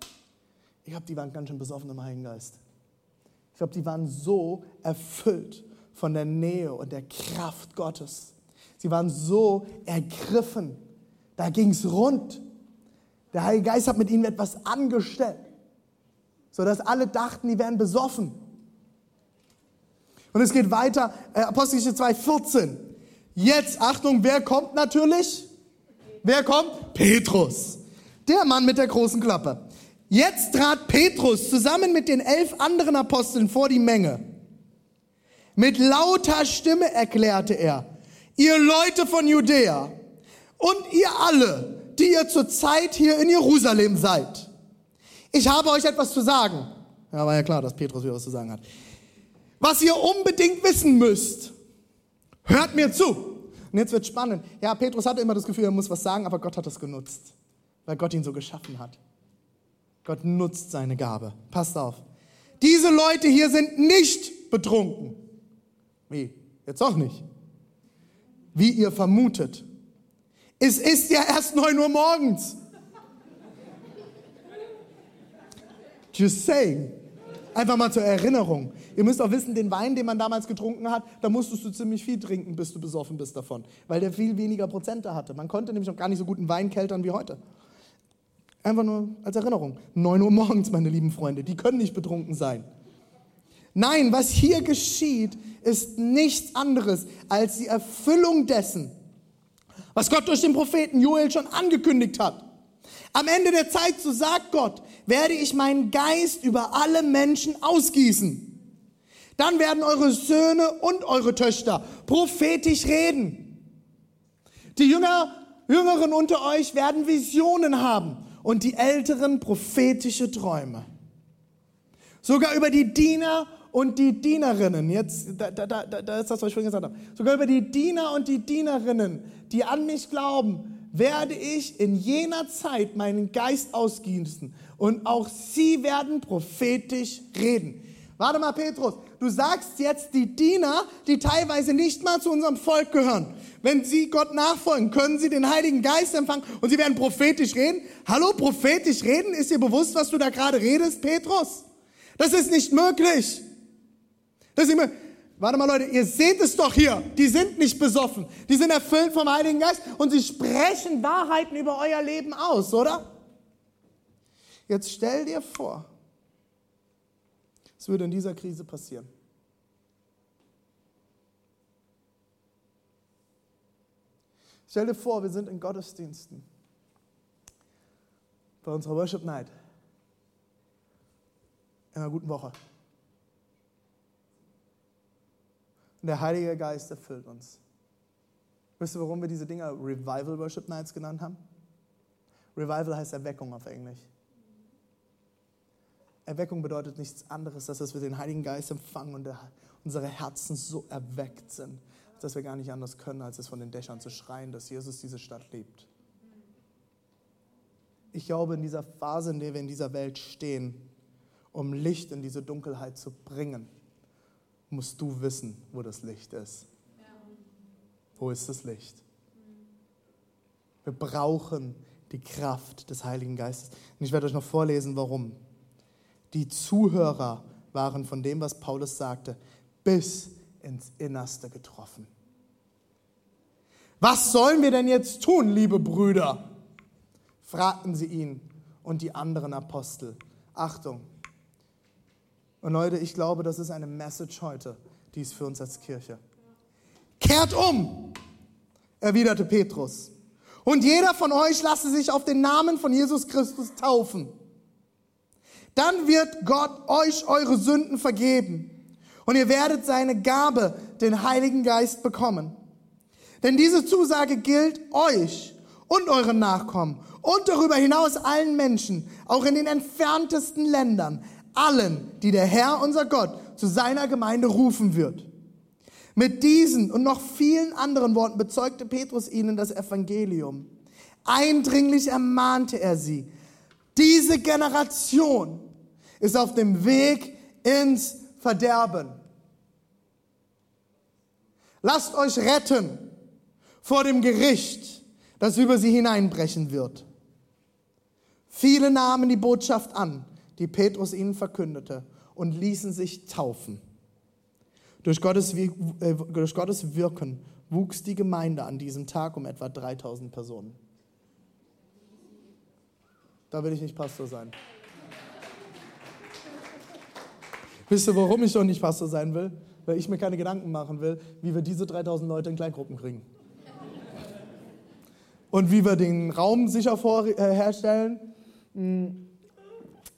Ich glaube, die waren ganz schön besoffen im Heiligen Geist. Ich glaube, die waren so erfüllt von der Nähe und der Kraft Gottes. Sie waren so ergriffen. Da ging es rund. Der Heilige Geist hat mit ihnen etwas angestellt, sodass alle dachten, die wären besoffen. Und es geht weiter, äh, Apostelgeschichte 2,14. Jetzt, Achtung, wer kommt natürlich? Wer kommt? Petrus. Der Mann mit der großen Klappe. Jetzt trat Petrus zusammen mit den elf anderen Aposteln vor die Menge. Mit lauter Stimme erklärte er, ihr Leute von Judäa und ihr alle, die ihr zurzeit hier in Jerusalem seid. Ich habe euch etwas zu sagen. Ja, war ja klar, dass Petrus wieder was zu sagen hat. Was ihr unbedingt wissen müsst. Hört mir zu. Und jetzt wird spannend. Ja, Petrus hatte immer das Gefühl, er muss was sagen, aber Gott hat das genutzt, weil Gott ihn so geschaffen hat. Gott nutzt seine Gabe. Passt auf. Diese Leute hier sind nicht betrunken. Wie? Jetzt auch nicht. Wie ihr vermutet. Es ist ja erst 9 Uhr morgens. Just saying. Einfach mal zur Erinnerung. Ihr müsst auch wissen, den Wein, den man damals getrunken hat, da musstest du ziemlich viel trinken, bis du besoffen bist davon. Weil der viel weniger Prozente hatte. Man konnte nämlich noch gar nicht so guten Wein keltern wie heute. Einfach nur als Erinnerung. 9 Uhr morgens, meine lieben Freunde. Die können nicht betrunken sein. Nein, was hier geschieht, ist nichts anderes als die Erfüllung dessen, was Gott durch den Propheten Joel schon angekündigt hat. Am Ende der Zeit, so sagt Gott, werde ich meinen Geist über alle Menschen ausgießen. Dann werden eure Söhne und eure Töchter prophetisch reden. Die Jünger, Jüngeren unter euch werden Visionen haben und die Älteren prophetische Träume. Sogar über die Diener und die Dienerinnen, jetzt, da, da, da, da ist das, was ich vorhin gesagt habe, sogar über die Diener und die Dienerinnen, die an mich glauben, werde ich in jener Zeit meinen Geist ausgießen und auch sie werden prophetisch reden. Warte mal, Petrus, du sagst jetzt die Diener, die teilweise nicht mal zu unserem Volk gehören. Wenn sie Gott nachfolgen, können sie den Heiligen Geist empfangen und sie werden prophetisch reden. Hallo, prophetisch reden? Ist dir bewusst, was du da gerade redest, Petrus? Das ist nicht möglich. Das ist nicht möglich. Warte mal, Leute, ihr seht es doch hier. Die sind nicht besoffen. Die sind erfüllt vom Heiligen Geist und sie sprechen Wahrheiten über euer Leben aus, oder? Jetzt stell dir vor, es würde in dieser Krise passieren. Stell dir vor, wir sind in Gottesdiensten bei unserer Worship Night in einer guten Woche. Und der Heilige Geist erfüllt uns. Wisst ihr, warum wir diese Dinger Revival Worship Nights genannt haben? Revival heißt Erweckung auf Englisch. Erweckung bedeutet nichts anderes, als dass wir den Heiligen Geist empfangen und unsere Herzen so erweckt sind, dass wir gar nicht anders können, als es von den Dächern zu schreien, dass Jesus diese Stadt liebt. Ich glaube, in dieser Phase, in der wir in dieser Welt stehen, um Licht in diese Dunkelheit zu bringen, musst du wissen, wo das Licht ist. Wo ist das Licht? Wir brauchen die Kraft des Heiligen Geistes. Und ich werde euch noch vorlesen, warum. Die Zuhörer waren von dem, was Paulus sagte, bis ins Innerste getroffen. Was sollen wir denn jetzt tun, liebe Brüder? fragten sie ihn und die anderen Apostel. Achtung. Und Leute, ich glaube, das ist eine Message heute, die ist für uns als Kirche. Kehrt um, erwiderte Petrus. Und jeder von euch lasse sich auf den Namen von Jesus Christus taufen dann wird Gott euch eure Sünden vergeben und ihr werdet seine Gabe, den Heiligen Geist, bekommen. Denn diese Zusage gilt euch und euren Nachkommen und darüber hinaus allen Menschen, auch in den entferntesten Ländern, allen, die der Herr, unser Gott, zu seiner Gemeinde rufen wird. Mit diesen und noch vielen anderen Worten bezeugte Petrus ihnen das Evangelium. Eindringlich ermahnte er sie, diese Generation ist auf dem Weg ins Verderben. Lasst euch retten vor dem Gericht, das über sie hineinbrechen wird. Viele nahmen die Botschaft an, die Petrus ihnen verkündete, und ließen sich taufen. Durch Gottes, äh, durch Gottes Wirken wuchs die Gemeinde an diesem Tag um etwa 3000 Personen. Da will ich nicht Pastor sein. Wisst ihr, warum ich doch nicht Pastor sein will? Weil ich mir keine Gedanken machen will, wie wir diese 3000 Leute in Kleingruppen kriegen. Und wie wir den Raum sicher vorherstellen, hm,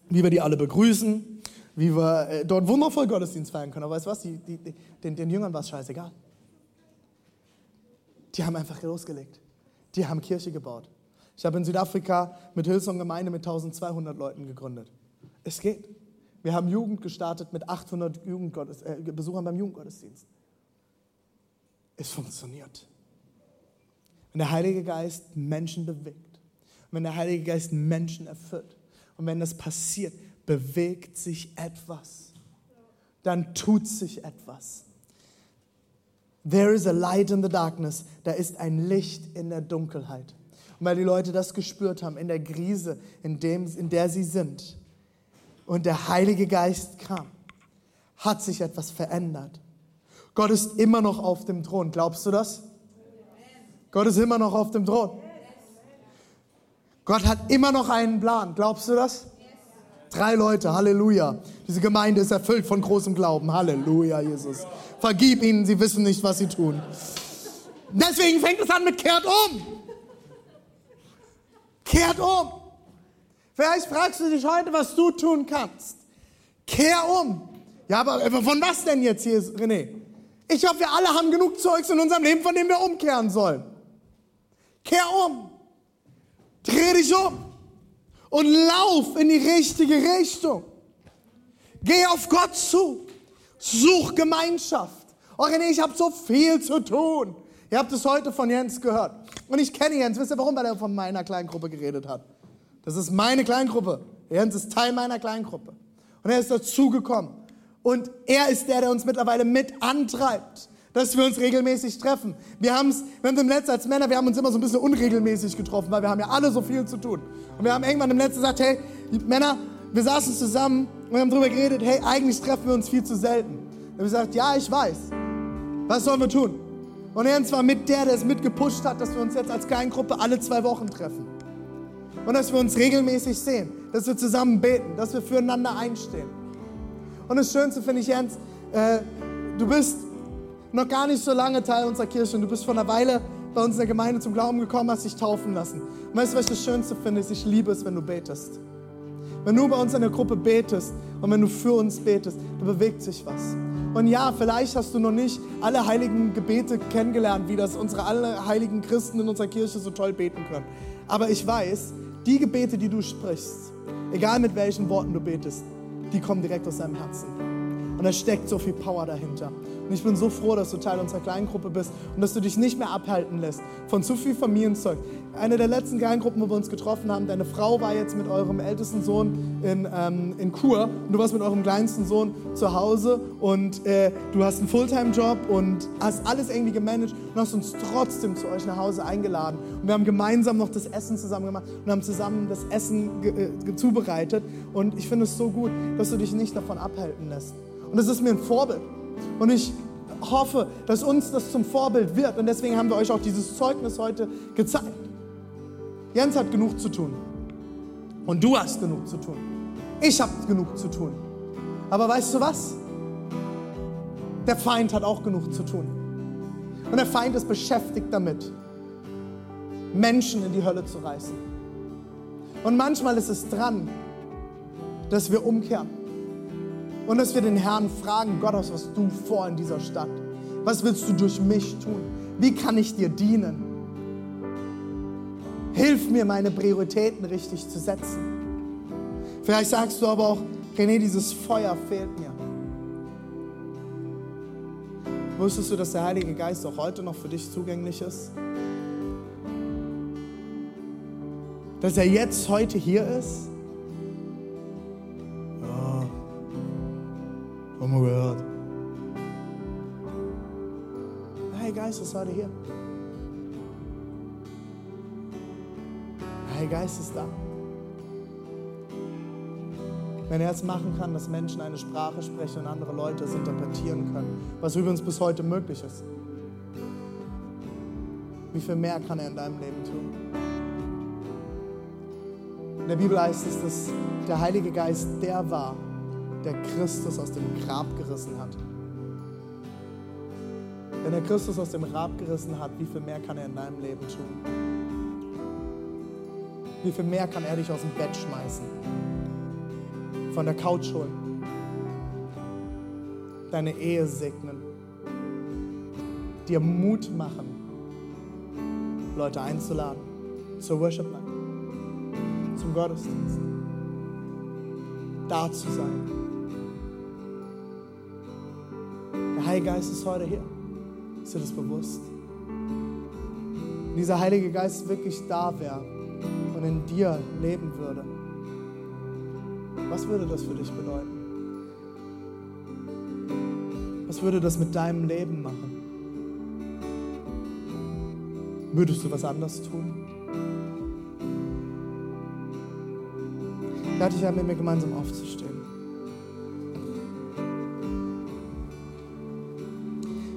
wie wir die alle begrüßen, wie wir äh, dort wundervoll Gottesdienst feiern können. Aber weißt du was? Die, die, den, den Jüngern war es scheißegal. Die haben einfach losgelegt. Die haben Kirche gebaut. Ich habe in Südafrika mit Hillsong Gemeinde mit 1200 Leuten gegründet. Es geht. Wir haben Jugend gestartet mit 800 Jugendgottes, äh, Besuchern beim Jugendgottesdienst. Es funktioniert. Wenn der Heilige Geist Menschen bewegt, wenn der Heilige Geist Menschen erfüllt und wenn das passiert, bewegt sich etwas. Dann tut sich etwas. There is a light in the darkness. Da ist ein Licht in der Dunkelheit. Und weil die Leute das gespürt haben, in der Krise, in, dem, in der sie sind, und der Heilige Geist kam, hat sich etwas verändert. Gott ist immer noch auf dem Thron. Glaubst du das? Gott ist immer noch auf dem Thron. Gott hat immer noch einen Plan. Glaubst du das? Drei Leute, Halleluja. Diese Gemeinde ist erfüllt von großem Glauben. Halleluja, Jesus. Vergib ihnen, sie wissen nicht, was sie tun. Deswegen fängt es an mit kehrt um. Kehrt um. Vielleicht fragst du dich heute, was du tun kannst. Kehr um. Ja, aber von was denn jetzt hier, René? Ich hoffe, wir alle haben genug Zeugs in unserem Leben, von dem wir umkehren sollen. Kehr um. Dreh dich um. Und lauf in die richtige Richtung. Geh auf Gott zu. Such Gemeinschaft. Oh René, ich habe so viel zu tun. Ihr habt es heute von Jens gehört. Und ich kenne Jens. Wisst ihr warum? Weil er von meiner Kleingruppe geredet hat. Das ist meine Kleingruppe. Jens ist Teil meiner Kleingruppe. Und er ist dazugekommen. Und er ist der, der uns mittlerweile mit antreibt, dass wir uns regelmäßig treffen. Wir, haben's, wir haben im Netz als Männer, wir haben uns immer so ein bisschen unregelmäßig getroffen, weil wir haben ja alle so viel zu tun. Und wir haben irgendwann im Netz gesagt, hey, Männer, wir saßen zusammen und haben darüber geredet, hey, eigentlich treffen wir uns viel zu selten. Und wir gesagt, ja, ich weiß. Was sollen wir tun? Und Jens war mit der, der es mitgepusht hat, dass wir uns jetzt als Kleingruppe alle zwei Wochen treffen. Und dass wir uns regelmäßig sehen, dass wir zusammen beten, dass wir füreinander einstehen. Und das Schönste finde ich, Jens, äh, du bist noch gar nicht so lange Teil unserer Kirche und du bist vor einer Weile bei uns in der Gemeinde zum Glauben gekommen, hast dich taufen lassen. Und weißt du, was ich das Schönste finde? Ich liebe es, wenn du betest. Wenn du bei uns in der Gruppe betest und wenn du für uns betest, da bewegt sich was. Und ja, vielleicht hast du noch nicht alle heiligen Gebete kennengelernt, wie das unsere alle heiligen Christen in unserer Kirche so toll beten können. Aber ich weiß, die Gebete, die du sprichst, egal mit welchen Worten du betest, die kommen direkt aus deinem Herzen. Und da steckt so viel Power dahinter. Und ich bin so froh, dass du Teil unserer Kleingruppe bist und dass du dich nicht mehr abhalten lässt von zu viel Familienzeug. Eine der letzten Kleingruppen, wo wir uns getroffen haben, deine Frau war jetzt mit eurem ältesten Sohn in, ähm, in Kur und du warst mit eurem kleinsten Sohn zu Hause und äh, du hast einen Fulltime-Job und hast alles irgendwie gemanagt und hast uns trotzdem zu euch nach Hause eingeladen. Und wir haben gemeinsam noch das Essen zusammen gemacht und haben zusammen das Essen äh, zubereitet. Und ich finde es so gut, dass du dich nicht davon abhalten lässt. Und das ist mir ein Vorbild. Und ich hoffe, dass uns das zum Vorbild wird. Und deswegen haben wir euch auch dieses Zeugnis heute gezeigt. Jens hat genug zu tun. Und du hast genug zu tun. Ich habe genug zu tun. Aber weißt du was? Der Feind hat auch genug zu tun. Und der Feind ist beschäftigt damit, Menschen in die Hölle zu reißen. Und manchmal ist es dran, dass wir umkehren. Und dass wir den Herrn fragen, Gott, was hast du vor in dieser Stadt? Was willst du durch mich tun? Wie kann ich dir dienen? Hilf mir, meine Prioritäten richtig zu setzen. Vielleicht sagst du aber auch, René, dieses Feuer fehlt mir. Wusstest du, dass der Heilige Geist auch heute noch für dich zugänglich ist? Dass er jetzt heute hier ist? One more world. Hey heute hier. Hey Geist ist da. Wenn er es machen kann, dass Menschen eine Sprache sprechen und andere Leute es interpretieren können, was übrigens bis heute möglich ist. Wie viel mehr kann er in deinem Leben tun? In der Bibel heißt es, dass der Heilige Geist der war, der Christus aus dem Grab gerissen hat. Wenn er Christus aus dem Grab gerissen hat, wie viel mehr kann er in deinem Leben tun? Wie viel mehr kann er dich aus dem Bett schmeißen? Von der Couch holen? Deine Ehe segnen? Dir Mut machen? Leute einzuladen zur Worship Night, zum Gottesdienst, da zu sein. Heilige Geist ist heute hier. Ist dir das bewusst? Wenn dieser Heilige Geist wirklich da wäre und in dir leben würde, was würde das für dich bedeuten? Was würde das mit deinem Leben machen? Würdest du was anderes tun? Lade dich ein, mit mir gemeinsam aufzustehen.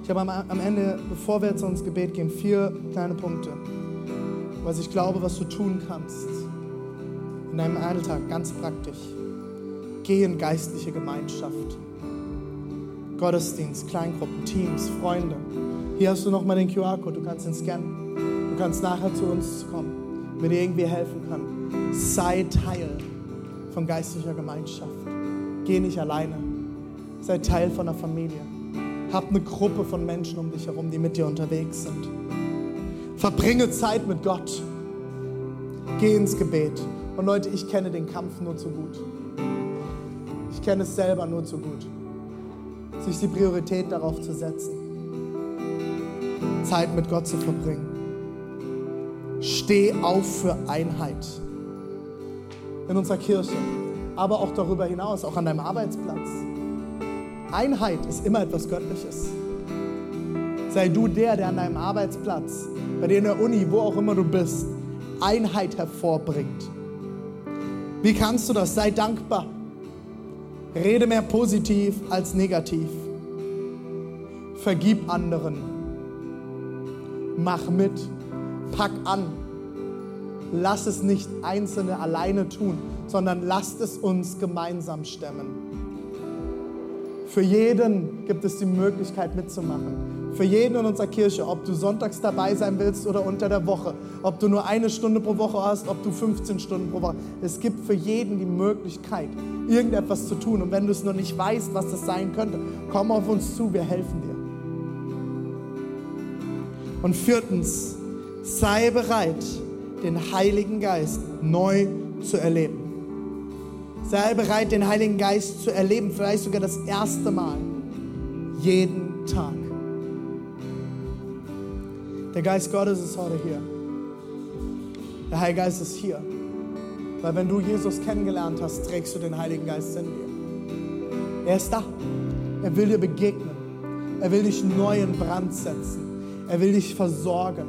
Ich habe am, Ende, bevor wir jetzt ins Gebet gehen, vier kleine Punkte, was ich glaube, was du tun kannst in deinem Alltag, ganz praktisch. Geh in geistliche Gemeinschaft. Gottesdienst, Kleingruppen, Teams, Freunde. Hier hast du nochmal den QR-Code, du kannst ihn scannen. Du kannst nachher zu uns kommen, wenn dir irgendwie helfen kann. Sei Teil von geistlicher Gemeinschaft. Geh nicht alleine. Sei Teil von der Familie. Hab eine Gruppe von Menschen um dich herum, die mit dir unterwegs sind. Verbringe Zeit mit Gott. Geh ins Gebet. Und Leute, ich kenne den Kampf nur zu gut. Ich kenne es selber nur zu gut. Sich die Priorität darauf zu setzen, Zeit mit Gott zu verbringen. Steh auf für Einheit in unserer Kirche, aber auch darüber hinaus, auch an deinem Arbeitsplatz. Einheit ist immer etwas Göttliches. Sei du der, der an deinem Arbeitsplatz, bei dir in der Uni, wo auch immer du bist, Einheit hervorbringt. Wie kannst du das? Sei dankbar. Rede mehr positiv als negativ. Vergib anderen. Mach mit. Pack an. Lass es nicht Einzelne alleine tun, sondern lasst es uns gemeinsam stemmen. Für jeden gibt es die Möglichkeit mitzumachen. Für jeden in unserer Kirche, ob du sonntags dabei sein willst oder unter der Woche, ob du nur eine Stunde pro Woche hast, ob du 15 Stunden pro Woche. Es gibt für jeden die Möglichkeit, irgendetwas zu tun. Und wenn du es noch nicht weißt, was das sein könnte, komm auf uns zu, wir helfen dir. Und viertens, sei bereit, den Heiligen Geist neu zu erleben. Sei bereit, den Heiligen Geist zu erleben, vielleicht sogar das erste Mal, jeden Tag. Der Geist Gottes ist heute hier. Der Heilige Geist ist hier. Weil wenn du Jesus kennengelernt hast, trägst du den Heiligen Geist in dir. Er ist da. Er will dir begegnen. Er will dich neu in Brand setzen. Er will dich versorgen.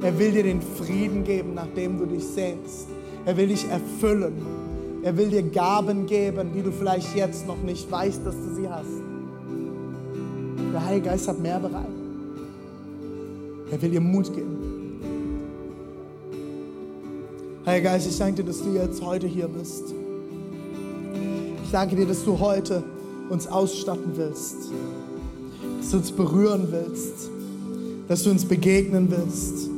Er will dir den Frieden geben, nach dem du dich sehnst. Er will dich erfüllen. Er will dir Gaben geben, die du vielleicht jetzt noch nicht weißt, dass du sie hast. Der Heilige Geist hat mehr bereit. Er will dir Mut geben. Heiliger Geist, ich danke dir, dass du jetzt heute hier bist. Ich danke dir, dass du heute uns ausstatten willst, dass du uns berühren willst, dass du uns begegnen willst,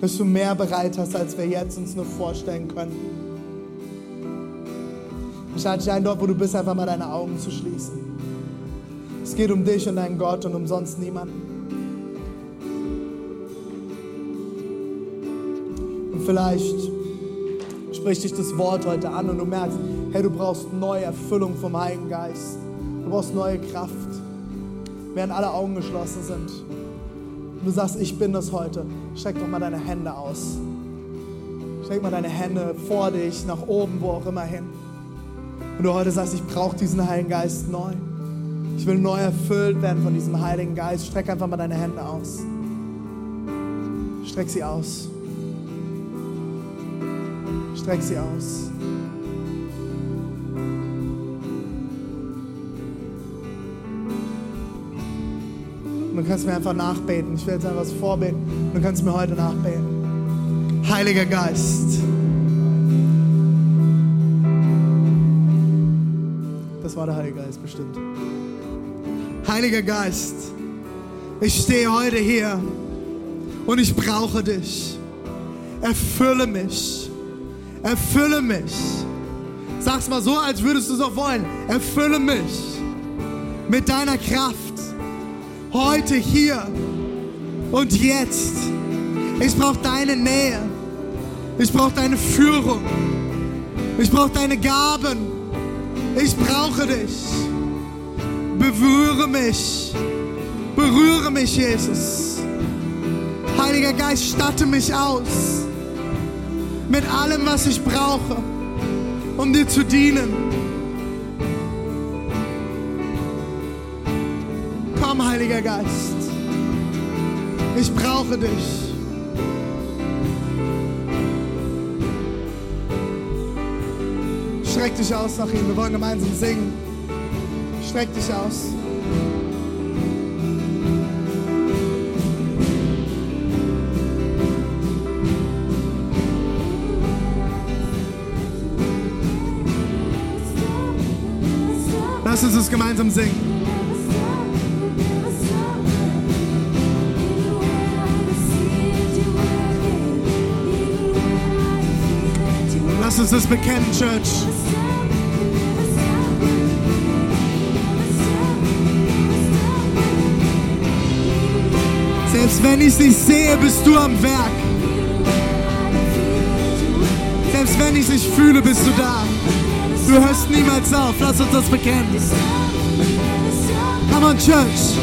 dass du mehr bereit hast, als wir jetzt uns nur vorstellen können. Ich lade dich ein, dort, wo du bist, einfach mal deine Augen zu schließen. Es geht um dich und deinen Gott und um sonst niemanden. Und vielleicht spricht dich das Wort heute an und du merkst, hey, du brauchst neue Erfüllung vom Heiligen Geist. Du brauchst neue Kraft. Während alle Augen geschlossen sind. Und du sagst, ich bin das heute. Streck doch mal deine Hände aus. Streck mal deine Hände vor dich, nach oben, wo auch immer hin. Und du heute sagst, ich brauche diesen Heiligen Geist neu. Ich will neu erfüllt werden von diesem Heiligen Geist. Streck einfach mal deine Hände aus. Streck sie aus. Streck sie aus. Und du kannst mir einfach nachbeten. Ich will jetzt einfach was vorbeten. Du kannst mir heute nachbeten. Heiliger Geist. Bestimmt. Heiliger Geist, ich stehe heute hier und ich brauche dich. Erfülle mich. Erfülle mich. Sag's mal so, als würdest du es auch wollen. Erfülle mich mit deiner Kraft. Heute, hier und jetzt. Ich brauche deine Nähe. Ich brauche deine Führung. Ich brauche deine Gaben. Ich brauche dich. Berühre mich. Berühre mich, Jesus. Heiliger Geist, statte mich aus mit allem, was ich brauche, um dir zu dienen. Komm, Heiliger Geist. Ich brauche dich. Streck dich aus nach ihm. Wir wollen gemeinsam singen. Streck dich aus. Lass uns das gemeinsam singen. Lass uns das bekennen, Church. Selbst wenn ich es nicht sehe, bist du am Werk. Selbst wenn ich es nicht fühle, bist du da. Du hörst niemals auf. Lass uns das bekennen. Come on, Church.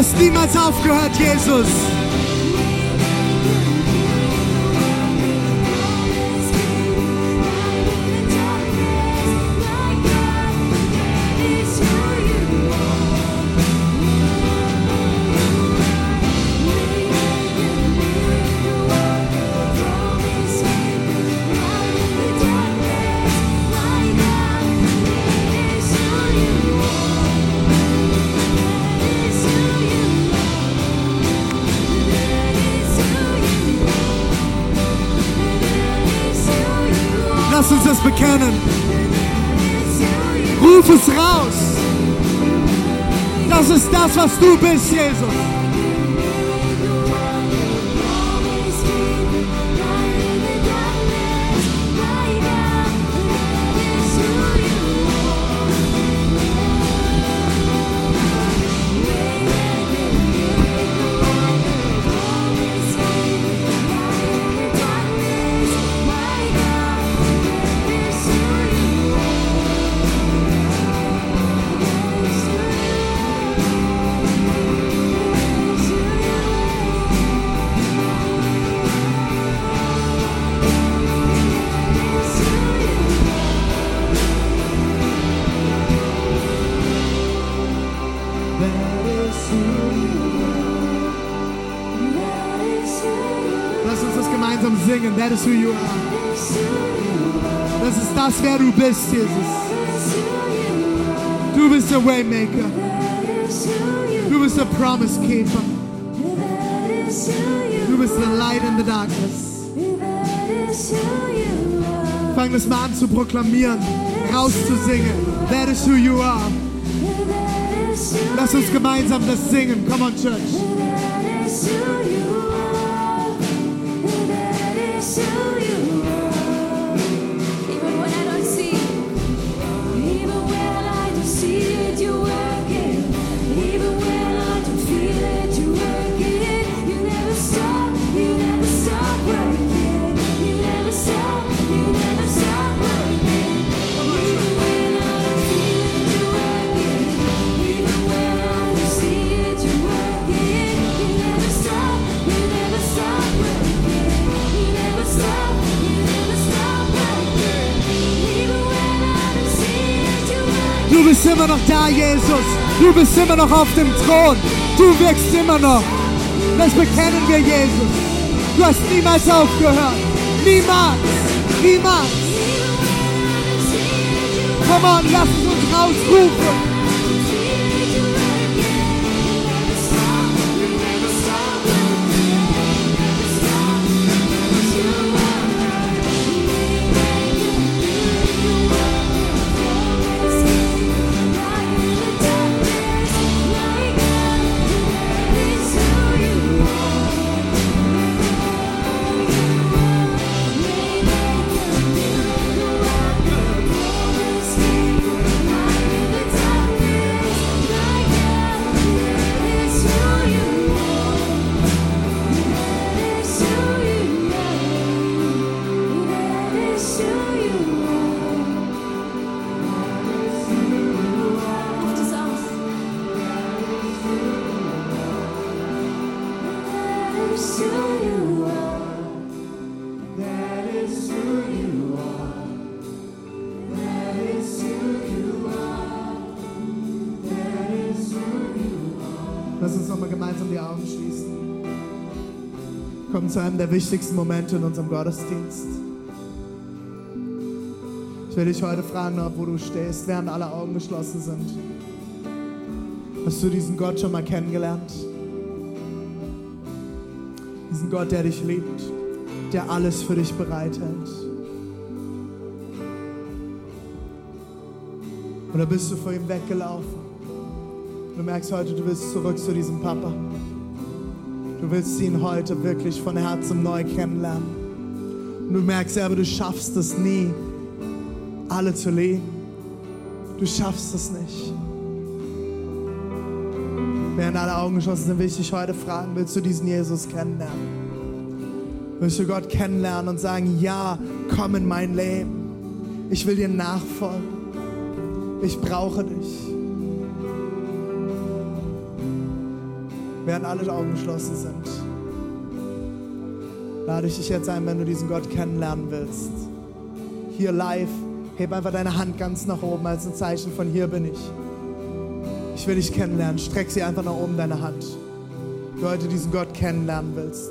Hast niemals aufgehört, Jesus. Das ist das, was du bist, Jesus. Wer du bist, Jesus. Du bist der Waymaker. Du bist der Promise Keeper. Du bist the light in the darkness. Fang das mal an zu proklamieren, rauszusingen. That is who you are. Lass uns gemeinsam das singen. Come on, Church. Even bist immer noch da, Jesus. Du bist immer noch auf dem Thron. Du wirkst immer noch. Das bekennen wir, Jesus. Du hast niemals aufgehört. Niemals. Niemals. Come on, lass uns rausrufen. Kommen zu einem der wichtigsten Momente in unserem Gottesdienst. Ich will dich heute fragen, wo du stehst, während alle Augen geschlossen sind. Hast du diesen Gott schon mal kennengelernt? Diesen Gott, der dich liebt, der alles für dich bereithält. Oder bist du vor ihm weggelaufen? Du merkst heute, du willst zurück zu diesem Papa. Du willst ihn heute wirklich von Herzen neu kennenlernen. Und du merkst aber, du schaffst es nie, alle zu lieben. Du schaffst es nicht. Während alle Augen geschlossen sind, will ich dich heute fragen, willst du diesen Jesus kennenlernen? Willst du Gott kennenlernen und sagen, ja, komm in mein Leben. Ich will dir nachfolgen. Ich brauche dich. Während alle Augen geschlossen sind, lade ich dich jetzt ein, wenn du diesen Gott kennenlernen willst. Hier live, heb einfach deine Hand ganz nach oben als ein Zeichen von hier bin ich. Ich will dich kennenlernen. Streck sie einfach nach oben, deine Hand. Du heute diesen Gott kennenlernen willst.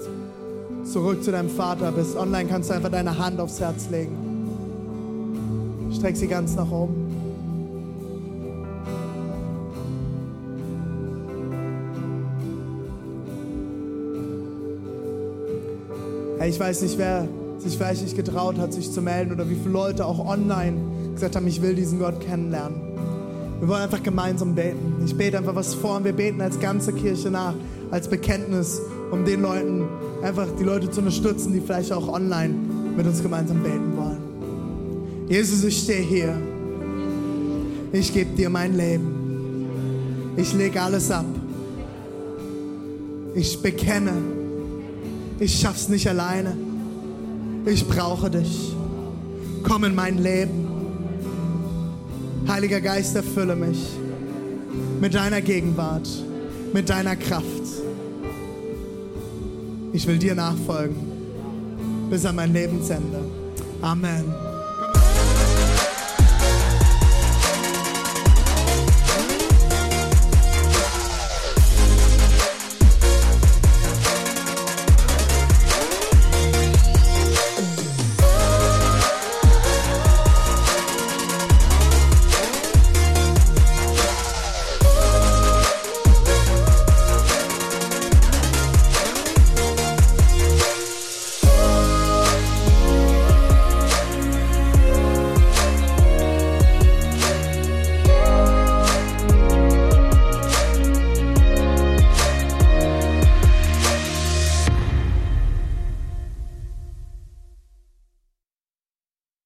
Zurück zu deinem Vater bist. Online kannst du einfach deine Hand aufs Herz legen. Streck sie ganz nach oben. Hey, ich weiß nicht, wer sich vielleicht nicht getraut hat, sich zu melden oder wie viele Leute auch online gesagt haben, ich will diesen Gott kennenlernen. Wir wollen einfach gemeinsam beten. Ich bete einfach was vor und wir beten als ganze Kirche nach, als Bekenntnis, um den Leuten, einfach die Leute zu unterstützen, die vielleicht auch online mit uns gemeinsam beten wollen. Jesus, ich stehe hier. Ich gebe dir mein Leben. Ich lege alles ab. Ich bekenne, ich schaff's nicht alleine. Ich brauche dich. Komm in mein Leben. Heiliger Geist, erfülle mich mit deiner Gegenwart, mit deiner Kraft. Ich will dir nachfolgen bis an mein Lebensende. Amen.